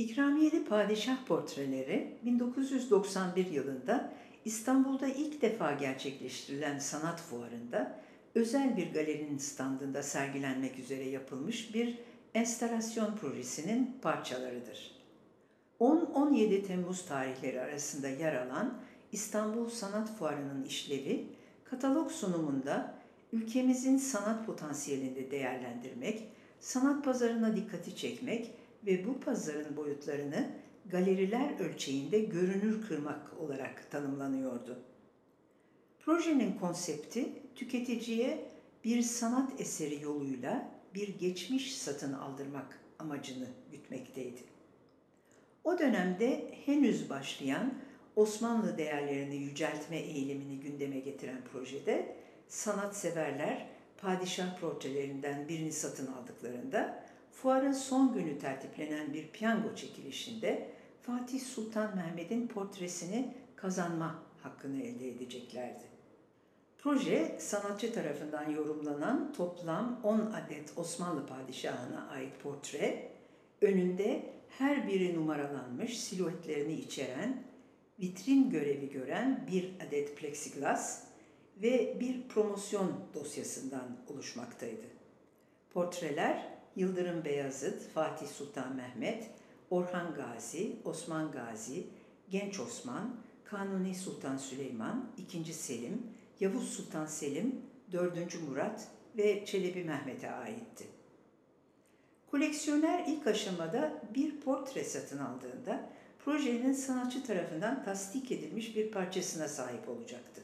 İkramiyeli Padişah Portreleri 1991 yılında İstanbul'da ilk defa gerçekleştirilen sanat fuarında özel bir galerinin standında sergilenmek üzere yapılmış bir enstalasyon projesinin parçalarıdır. 10-17 Temmuz tarihleri arasında yer alan İstanbul Sanat Fuarı'nın işlevi, katalog sunumunda ülkemizin sanat potansiyelini değerlendirmek, sanat pazarına dikkati çekmek ve bu pazarın boyutlarını galeriler ölçeğinde görünür kırmak olarak tanımlanıyordu. Projenin konsepti tüketiciye bir sanat eseri yoluyla bir geçmiş satın aldırmak amacını gütmekteydi. O dönemde henüz başlayan Osmanlı değerlerini yüceltme eğilimini gündeme getiren projede sanatseverler padişah portrelerinden birini satın aldıklarında fuarın son günü tertiplenen bir piyango çekilişinde Fatih Sultan Mehmet'in portresini kazanma hakkını elde edeceklerdi. Proje sanatçı tarafından yorumlanan toplam 10 adet Osmanlı padişahına ait portre, önünde her biri numaralanmış silüetlerini içeren, vitrin görevi gören bir adet plexiglas ve bir promosyon dosyasından oluşmaktaydı. Portreler Yıldırım Beyazıt, Fatih Sultan Mehmet, Orhan Gazi, Osman Gazi, Genç Osman, Kanuni Sultan Süleyman, II. Selim, Yavuz Sultan Selim, 4. Murat ve Çelebi Mehmet'e aitti. Koleksiyoner ilk aşamada bir portre satın aldığında projenin sanatçı tarafından tasdik edilmiş bir parçasına sahip olacaktı.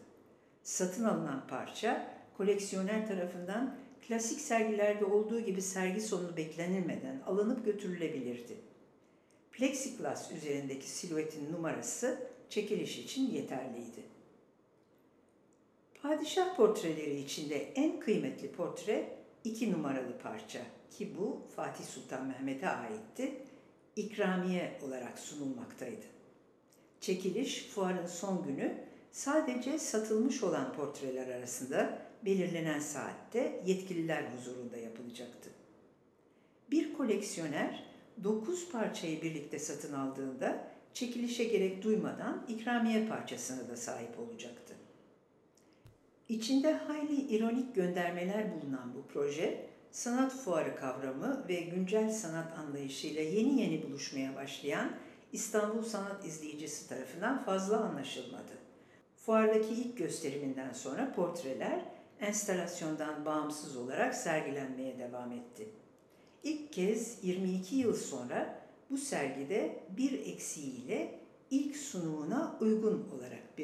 Satın alınan parça koleksiyoner tarafından klasik sergilerde olduğu gibi sergi sonu beklenilmeden alınıp götürülebilirdi. Plexiglas üzerindeki silüetin numarası çekiliş için yeterliydi. Padişah portreleri içinde en kıymetli portre iki numaralı parça ki bu Fatih Sultan Mehmet'e aitti, ikramiye olarak sunulmaktaydı. Çekiliş fuarın son günü sadece satılmış olan portreler arasında belirlenen saatte yetkililer huzurunda yapılacaktı. Bir koleksiyoner 9 parçayı birlikte satın aldığında çekilişe gerek duymadan ikramiye parçasına da sahip olacaktı. İçinde hayli ironik göndermeler bulunan bu proje, sanat fuarı kavramı ve güncel sanat anlayışıyla yeni yeni buluşmaya başlayan İstanbul sanat izleyicisi tarafından fazla anlaşılmadı. Fuardaki ilk gösteriminden sonra portreler enstalasyondan bağımsız olarak sergilenmeye devam etti. İlk kez 22 yıl sonra bu sergide bir eksiğiyle ilk sunumuna uygun olarak